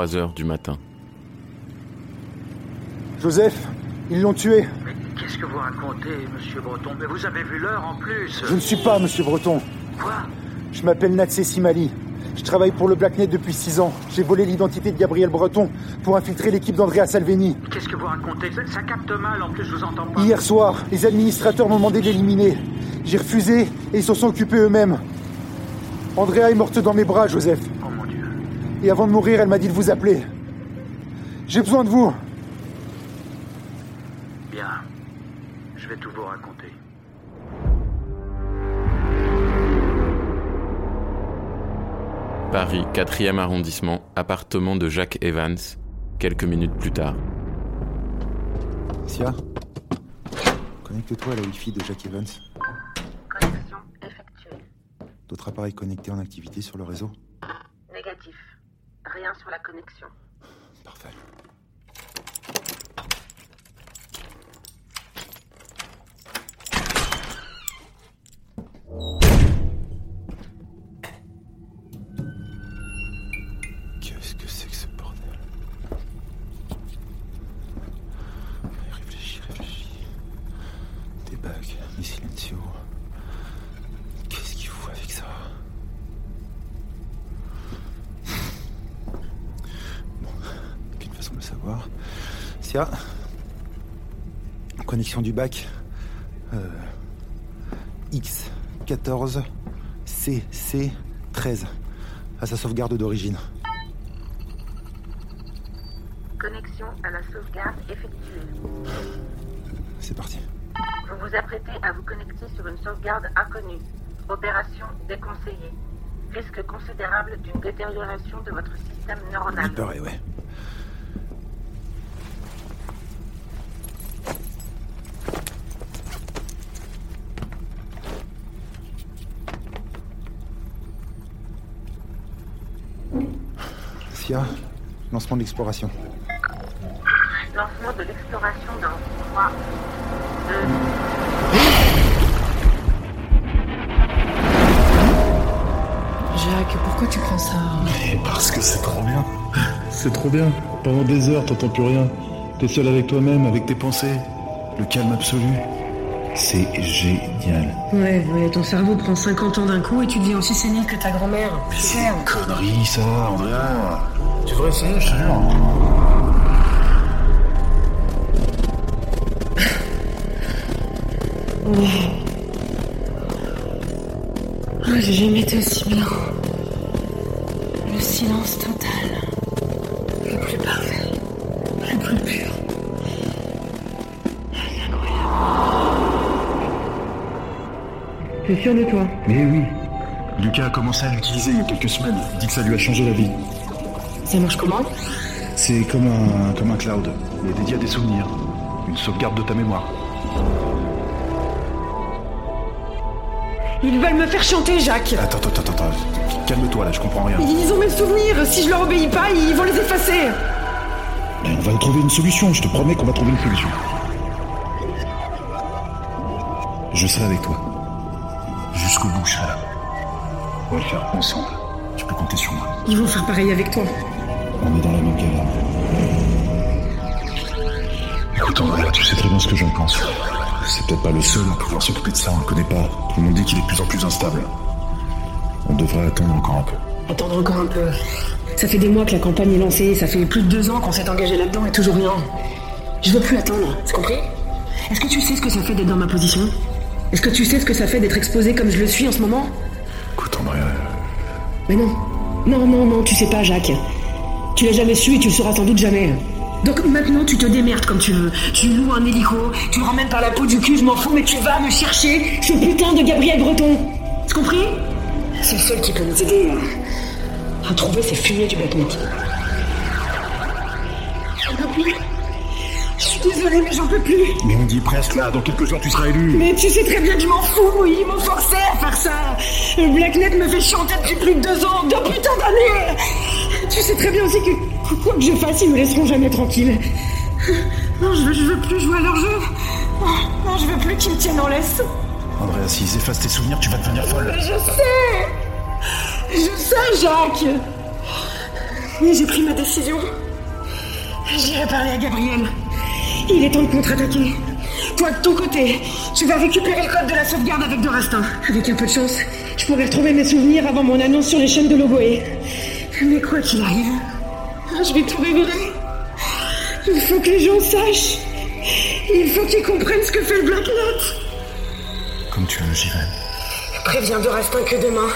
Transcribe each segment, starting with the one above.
3 heures du matin. Joseph, ils l'ont tué. Mais qu'est-ce que vous racontez, monsieur Breton? Mais vous avez vu l'heure en plus Je ne suis pas monsieur Breton. Quoi? Je m'appelle Natsé Simali. Je travaille pour le Blacknet depuis six ans. J'ai volé l'identité de Gabriel Breton pour infiltrer l'équipe d'Andrea Salvini. Qu'est-ce que vous racontez? Ça, ça capte mal, en plus je vous entends pas. Hier soir, les administrateurs m'ont demandé de l'éliminer. J'ai refusé et ils s'en sont occupés eux-mêmes. Andrea est morte dans mes bras, Joseph. Et avant de mourir, elle m'a dit de vous appeler. J'ai besoin de vous. Bien. Je vais tout vous raconter. Paris, 4e arrondissement, appartement de Jacques Evans, quelques minutes plus tard. Sia, connecte-toi à la Wi-Fi de Jack Evans. Connexion effectuée. D'autres appareils connectés en activité sur le réseau Négatif. Rien sur la connexion. Parfait. Savoir. Sia, connexion du bac. Euh, X14 CC13 à sa sauvegarde d'origine. Connexion à la sauvegarde effectuée. C'est parti. Vous vous apprêtez à vous connecter sur une sauvegarde inconnue. Opération déconseillée. Risque considérable d'une détérioration de votre système neuronal. Il paraît, ouais. Lancement de l'exploration. Lancement de l'exploration dans 3, 2, Jacques, pourquoi tu prends ça parce que c'est trop bien. C'est trop bien. Pendant des heures, t'entends plus rien. T'es seul avec toi-même, avec tes pensées. Le calme absolu. C'est génial. Ouais, ouais, ton cerveau prend 50 ans d'un coup et tu deviens aussi sénile que ta grand-mère. Mais c'est une connerie, ça, Andrea. Tu devrais essayer, je te jure. Ah, j'ai jamais été aussi bien. Le silence total. T'es sûr de toi Mais oui. Lucas a commencé à l'utiliser il y a quelques semaines. Il dit que ça lui a changé la vie. Ça marche comment? C'est comme un, comme un cloud. Il est dédié à des souvenirs. Une sauvegarde de ta mémoire. Ils veulent me faire chanter, Jacques Attends, attends, attends, attends. Calme-toi là, je comprends rien. Ils ont mes souvenirs Si je leur obéis pas, ils vont les effacer Mais on va trouver une solution, je te promets qu'on va trouver une solution. Je serai avec toi. Jusqu'au bout, là. On va le faire ensemble. Tu peux compter sur moi. Ils vont faire pareil avec toi. On est dans la même galère. Écoute, Andrea, tu sais très bien ce que j'en pense. C'est peut-être pas le seul à pouvoir s'occuper de ça, on le connaît pas. Tout le monde dit qu'il est de plus en plus instable. On devrait attendre encore un peu. Attendre encore un peu. Ça fait des mois que la campagne est lancée, ça fait plus de deux ans qu'on s'est engagé là-dedans et toujours rien. Je veux plus attendre, c'est compris? Est-ce que tu sais ce que ça fait d'être dans ma position? Est-ce que tu sais ce que ça fait d'être exposé comme je le suis en ce moment Écoute, Andrea, Mais non. Non, non, non, tu sais pas, Jacques. Tu l'as jamais su et tu le sauras sans doute jamais. Donc maintenant, tu te démerdes comme tu veux. Tu loues un hélico, tu le ramènes par la peau du cul, je m'en fous, mais tu vas me chercher ce putain de Gabriel Breton. C'est compris? C'est le seul qui peut nous aider à, à trouver ces fumiers du Blacknet. Suis désolée, mais j'en peux plus. mais on dit presque là, dans quelques jours tu seras élu. Mais tu sais très bien que je m'en fous, ils m'ont forcé à faire ça. Blacknet me fait chanter depuis plus de deux ans, deux putains d'années. Tu sais très bien aussi que quoi que je fasse, ils me laisseront jamais tranquille. Non, je veux, je veux plus jouer à leur jeu. Non, je veux plus qu'ils me tiennent en laisse. Andrea, s'ils effacent tes souvenirs, tu vas devenir folle. Je sais Je sais, Jacques Mais j'ai pris ma décision. J'irai parler à Gabriel. Il est temps de contre-attaquer. Toi, de ton côté, tu vas récupérer le code de la sauvegarde avec Dorastin. Avec un peu de chance, je pourrais retrouver mes souvenirs avant mon annonce sur les chaînes de Logoé. Mais quoi qu'il arrive, je vais tout révéler. Il faut que les gens sachent. Il faut qu'ils comprennent ce que fait le Blacknet. Comme tu veux, j'y vais. Préviens Dorastin que demain,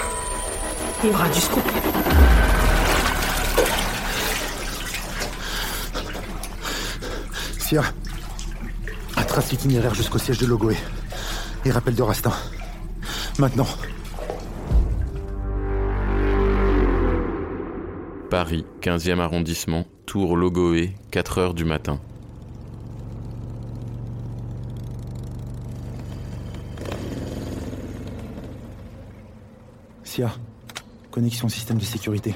il y aura du scoop. Sia, trace l'itinéraire jusqu'au siège de Logoé. Et rappelle de Rastin. Maintenant. Paris, 15e arrondissement, Tour Logoé, 4 heures du matin. Sia, connexion au système de sécurité.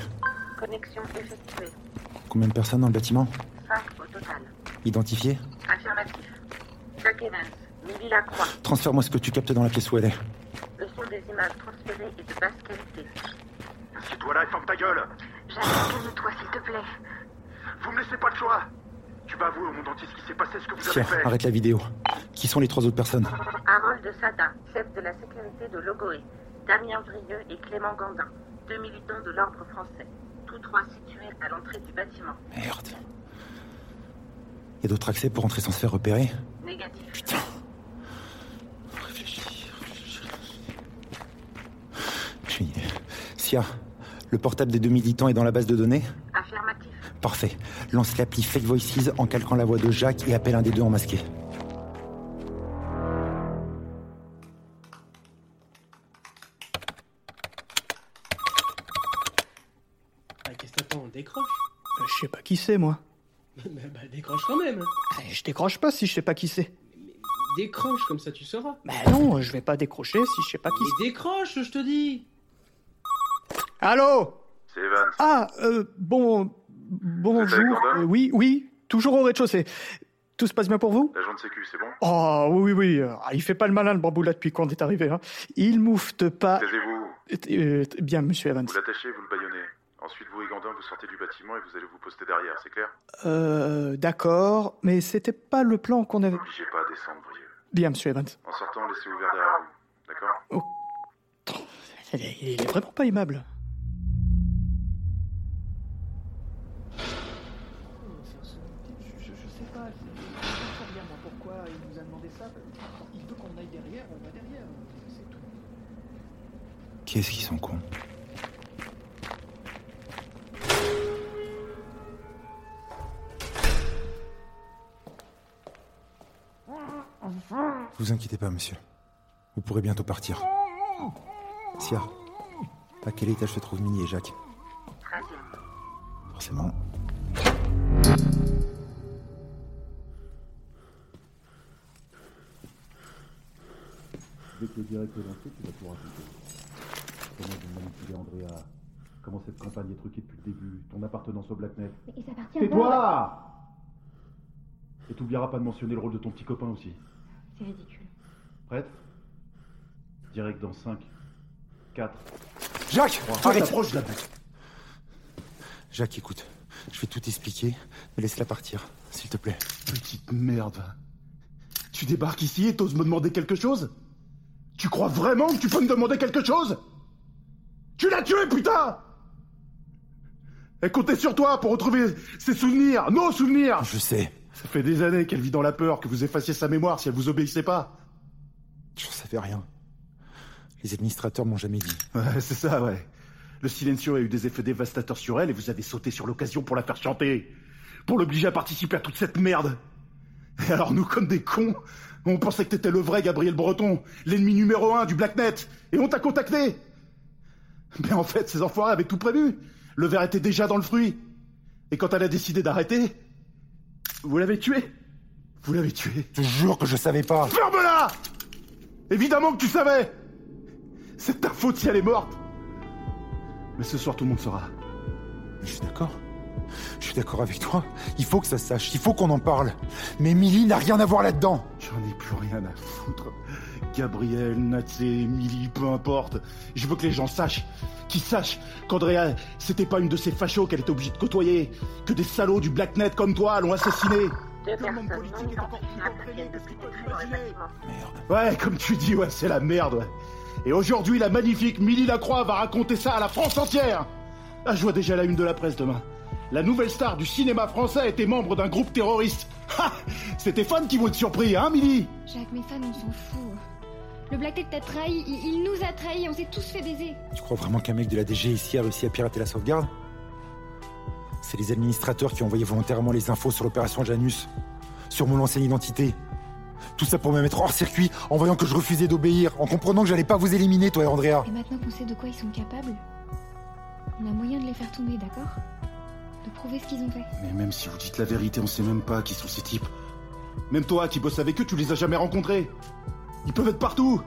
Connexion effectuée. Combien de personnes dans le bâtiment? 5 au total. Identifiées? Affirmatif. Jack Evans, Milly Lacroix. Transfère-moi ce que tu captes dans la pièce où elle est. Le son des images transférées est de basse qualité. Assieds-toi là et ferme ta gueule Jacques, calme-toi s'il te plaît. Vous me laissez pas le choix Tu vas avouer au monde entier ce qui s'est passé, ce que vous avez fait arrête la vidéo. Qui sont les trois autres personnes Harold de Sada, chef de la sécurité de Logoé. Damien Vrieux et Clément Gandin, deux militants de l'ordre français. Tous trois situés à l'entrée du bâtiment. Merde. Y a d'autres accès pour entrer sans se faire repérer. Putain. Réfléchis, réfléchis. Puis, Sia, le portable des deux militants est dans la base de données Affirmatif. Parfait. Lance l'appli Fake Voices en calquant la voix de Jacques et appelle un des deux en masqué. Ah, Qu'est-ce que t'attends Décroche Euh, Je sais pas qui c'est, moi. bah, bah, décroche quand même Ah, Je décroche pas si je sais pas qui c'est. Décroche, comme ça tu sauras. Bah non, je vais pas décrocher si je sais pas qui c'est. Mais décroche, je te dis Allô C'est Evans. Ah, euh, bon... Bonjour. Euh, oui, oui, toujours au rez-de-chaussée. Tout se passe bien pour vous? L'agent de sécu, c'est bon? Oh, oui, oui, oui. Ah, il fait pas le malin, le bambou, là, depuis qu'on est arrivé. Hein. Il moufte pas... Taisez-vous. Euh, bien, monsieur Evans. Vous l'attachez, vous le baillonnez. Ensuite, vous et Gandin, vous sortez du bâtiment et vous allez vous poster derrière, c'est clair? Euh, d'accord, mais c'était pas le plan qu'on avait... N'obligez pas à descendre. Bien, monsieur Evans. En sortant, laissez ouvert derrière vous. D'accord? Il est, il est vraiment pas aimable. Je, sais pas, bien moi Vous inquiétez pas, monsieur. Vous pourrez bientôt partir. Sia, à quel étage se trouvent Minnie et Jacques 13e. Forcément. Dès que le direct est lancé, tu vas tout raconter. Comment vous manipulez Andrea Comment cette campagne est truquée depuis le début Ton appartenance au Blacknet appartient Tais-toi Et t'oublieras pas de mentionner le rôle de ton petit copain aussi. C'est ridicule. Prête? Direct dans 5, 4, Jacques 3. Arrête de la bouche. Jacques, écoute. Je vais tout expliquer, mais laisse-la partir, s'il te plaît. Petite merde. Tu débarques ici et t'oses me demander quelque chose? Tu crois vraiment que tu peux me demander quelque chose? Tu l'as tué, putain Elle comptait sur toi pour retrouver ses souvenirs, nos souvenirs Je sais. Ça fait des années qu'elle vit dans la peur que vous effaciez sa mémoire si elle vous obéissait pas. J'en savais rien. Les administrateurs m'ont jamais dit. Ouais, c'est ça, ouais. Le silencio a eu des effets dévastateurs sur elle et vous avez sauté sur l'occasion pour la faire chanter. Pour l'obliger à participer à toute cette merde. Et alors nous, comme des cons, on pensait que t'étais le vrai Gabriel Breton, l'ennemi numéro un du Blacknet, et on t'a contacté. Mais en fait, ces enfoirés avaient tout prévu. Le verre était déjà dans le fruit. Et quand elle a décidé d'arrêter, vous l'avez tué. Vous l'avez tué. Je te jure que je savais pas. Ferme-la Évidemment que tu savais C'est ta faute si elle est morte Mais ce soir, tout le monde saura. Je suis d'accord. Je suis d'accord avec toi. Il faut que ça se sache. Il faut qu'on en parle. Mais Milly n'a rien à voir là-dedans. J'en ai plus rien à foutre. Gabriel, Natsé, Milly, peu importe. Je veux que les gens sachent. Qu'ils sachent qu'Andrea, c'était pas une de ces fachos qu'elle était obligée de côtoyer. Que des salauds du Blacknet comme toi l'ont assassinée. Deux. Ouais, comme tu dis, ouais, c'est la merde, ouais. Et aujourd'hui, la magnifique Milly Lacroix va raconter ça à la France entière. Ah, je vois déjà la une de la presse demain. La nouvelle star du cinéma français était membre d'un groupe terroriste. Ha C'est tes fans qui vont être surpris, hein, Milly? Jacques, mes fans, on s'en fout. Le Blacknet t'a trahi, il, il nous a trahis, on s'est tous fait baiser. Tu crois vraiment qu'un mec de la DG ici a réussi à pirater la sauvegarde? C'est les administrateurs qui ont envoyé volontairement les infos sur l'opération Janus, sur mon ancienne identité. Tout ça pour me mettre hors circuit en voyant que je refusais d'obéir, en comprenant que j'allais pas vous éliminer, toi et Andrea. Et maintenant qu'on sait de quoi ils sont capables, on a moyen de les faire tomber, d'accord? De prouver ce qu'ils ont fait. Mais même si vous dites la vérité, on sait même pas qui sont ces types. Même toi qui bosses avec eux, tu les as jamais rencontrés. Ils peuvent être partout.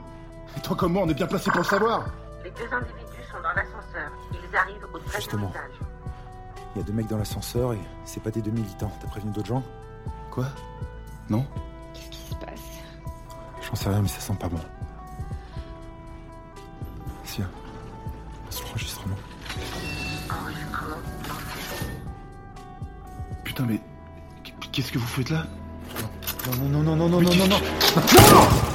Et toi comme moi, on est bien placé pour le savoir. Les deux individus sont dans l'ascenseur. Ils arrivent au 13 Justement. étage. Il y a deux mecs dans l'ascenseur et c'est pas des deux militants. T'as prévenu d'autres gens? Quoi? Non? Qu'est-ce qui se passe? J'en sais rien, mais ça sent pas bon. Si, hein. C'est l'enregistrement. Enregistrement. Putain, mais qu'est-ce que vous faites là? Non, non, non, non, non, non, non, non. Non